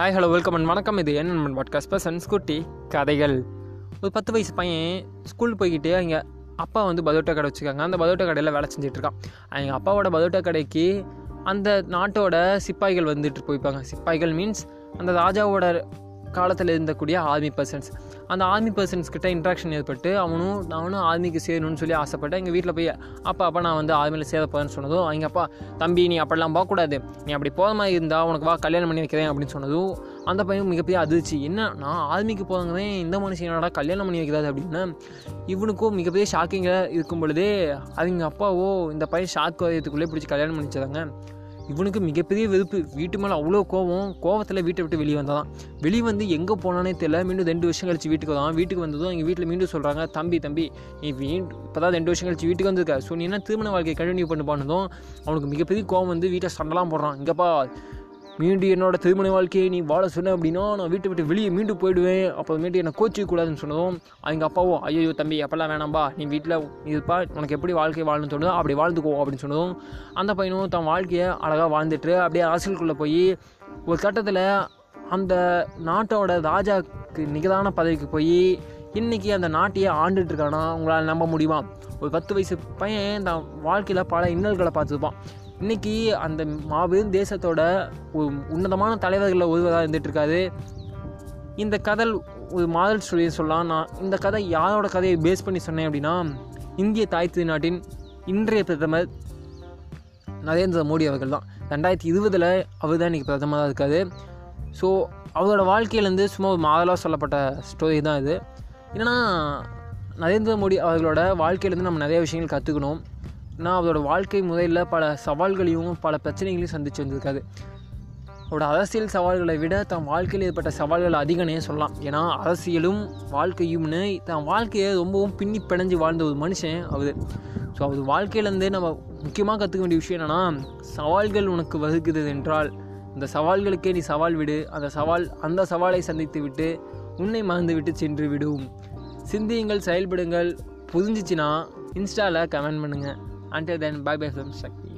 Hi hello welcome and வணக்கம். இது என்ன பாட்காஸ்ட் பர்சன் ஸ்கூட்டி கதைகள். ஒரு பத்து வயசு பையன் ஸ்கூல் போய்கிட்டு அவங்க அப்பா வந்து பதோட்டா கடை வச்சுருக்காங்க. அந்த பதோட்டா கடையில் வேலை செஞ்சிட்ருக்கான் எங்கள் அப்பாவோட பதோட்டா கடைக்கு அந்த நாட்டோட சிப்பாய்கள் வந்துட்டு போய்ப்பாங்க. சிப்பாய்கள் மீன்ஸ் அந்த ராஜாவோட காலத்தில் இருந்தக்கூடிய ஆர்மி பர்சன்ஸ் அந்த ஆர்மி பர்சன்ஸ் கிட்ட இன்ட்ராக்ஷன் ஏற்பட்டு அவனும் நானும் ஆர்மிக்கு சேரணும்னு சொல்லி ஆசைப்பட்டேன். எங்கள் வீட்டில் போய் அப்பா அப்பா நான் வந்து ஆர்மியில் சேர போகிறேன்னு சொன்னதும் அவங்க அப்பா தம்பி நீ அப்படிலாம் போகக்கூடாது. நீ அப்படி போகிற மாதிரி இருந்தால் உனக்கு வா கல்யாணம் பண்ணி வைக்கிறேன் அப்படின்னு சொன்னதும் அந்த பையன் மிகப்பெரிய அதிர்ச்சி. என்ன? நான் ஆர்மிக்கு போகிறவன் இந்த மனுஷனோட கல்யாணம் பண்ணி வைக்கிறாது அப்படின்னு இவனுக்கும் மிகப்பெரிய ஷாக்கிங்காக இருக்கும் பொழுதே அவங்க அப்பாவோ இந்த பையன் ஷாக் வயதுக்குள்ளே பிடிச்சி கல்யாணம் பண்ணி வச்சாங்க இவனுக்கு மிகப்பெரிய வெறுப்பு. வீட்டு மேலே அவ்வளோ கோவம். கோவத்தில் வீட்டை விட்டு வெளியே வந்தான் வெளியே வந்து எங்கே போனானே தெரியல. மீண்டும் ரெண்டு வருஷம் கழிச்சு வீட்டுக்கு வரான் வீட்டுக்கு வந்ததும் எங்கள் வீட்டில் மீண்டும் சொல்கிறாங்க தம்பி தம்பி நீ இப்போதான் இப்போ தான் ரெண்டு வருஷம் கழிச்சு வீட்டுக்கு வந்திருக்க. ஸோ நீ என்ன திருமண வாழ்க்கையை கண்டினியூ பண்ணு போனதும் அவனுக்கு மிகப்பெரிய கோவம் வந்து வீட்டை சண்டைலாம் போடுறான். இங்கேப்பா மீண்டும் என்னோட திருமண வாழ்க்கையை நீ வாழ சொன்ன அப்படின்னா நான் வீட்டை விட்டு வெளியே மீண்டும் போயிடுவேன். அப்புறமேட்டு என்னை கோச்சிக்க கூடாதுன்னு சொன்னதும் அவங்க அப்பாவோ ஐயோ தம்பி அப்போல்லாம் வேணாம்பா. நீ வீட்டில் இருப்பா. உனக்கு எப்படி வாழ்க்கை வாழணும்னு சொன்னதோ அப்படி வாழ்ந்துக்கோ அப்படின்னு சொன்னதும் அந்த பையனும் தன் வாழ்க்கையை அழகாக வாழ்ந்துட்டு அப்படியே அரசியலுக்குள்ளே போய் ஒரு கட்டத்தில் அந்த நாட்டோட ராஜாவுக்கு நிகரான பதவிக்கு போய் இன்றைக்கி அந்த நாட்டையே ஆண்டுட்டு இருக்கானா உங்களால் நம்ப முடியுமா? ஒரு பத்து வயசு பையன் தான் வாழ்க்கையில் பல இன்னல்களை பார்த்துருப்பான். இன்றைக்கி அந்த மாபெரும் தேசத்தோட ஒரு உன்னதமான தலைவர்களில் ஒருவராக இருந்துகிட்ருக்காரு. இந்த கதை ஒரு மாதல் ஸ்டோரியை சொல்லலாம். நான் இந்த கதை யாரோட கதையை பேஸ் பண்ணி சொன்னேன் அப்படின்னா இந்திய தாய் திருநாட்டின் இன்றைய பிரதமர் நரேந்திர மோடி அவர்கள் தான். ரெண்டாயிரத்தி இருபதில் அவர் தான் இன்றைக்கி பிரதமராக இருக்காரு. ஸோ அவரோட வாழ்க்கையிலேருந்து சும்மா ஒரு மாதலாக சொல்லப்பட்ட ஸ்டோரி தான் இது. என்னென்னா நரேந்திர மோடி அவர்களோட வாழ்க்கையிலேருந்து நம்ம நிறைய விஷயங்கள் கற்றுக்கணும் ஏன்னா அவரோட வாழ்க்கை முறையில் பல சவால்களையும் பல பிரச்சனைகளையும் சந்தித்து வந்திருக்காது அவரோட அரசியல் சவால்களை விட தன் வாழ்க்கையில் ஏற்பட்ட சவால்கள் அதிகனே சொல்லலாம். ஏன்னா அரசியலும் வாழ்க்கையும்னு தன் வாழ்க்கையை ரொம்பவும் பின்னி பிணைஞ்சு வாழ்ந்த ஒரு மனுஷன் அவர். ஸோ அவர் வாழ்க்கையிலேருந்து நம்ம முக்கியமாக கற்றுக்க வேண்டிய விஷயம் என்னென்னா சவால்கள் உனக்கு வகுக்குது என்றால் அந்த சவால்களுக்கே நீ சவால் விடு. அந்த சவால் அந்த சவாலை சந்தித்து விட்டு உன்னை மறந்து விட்டு சென்று விடும். சிந்தியுங்கள் செயல்படுங்கள். புரிஞ்சிச்சின்னா இன்ஸ்டாவில் கமெண்ட் பண்ணுங்கள் Until then, bye bye from Shakti.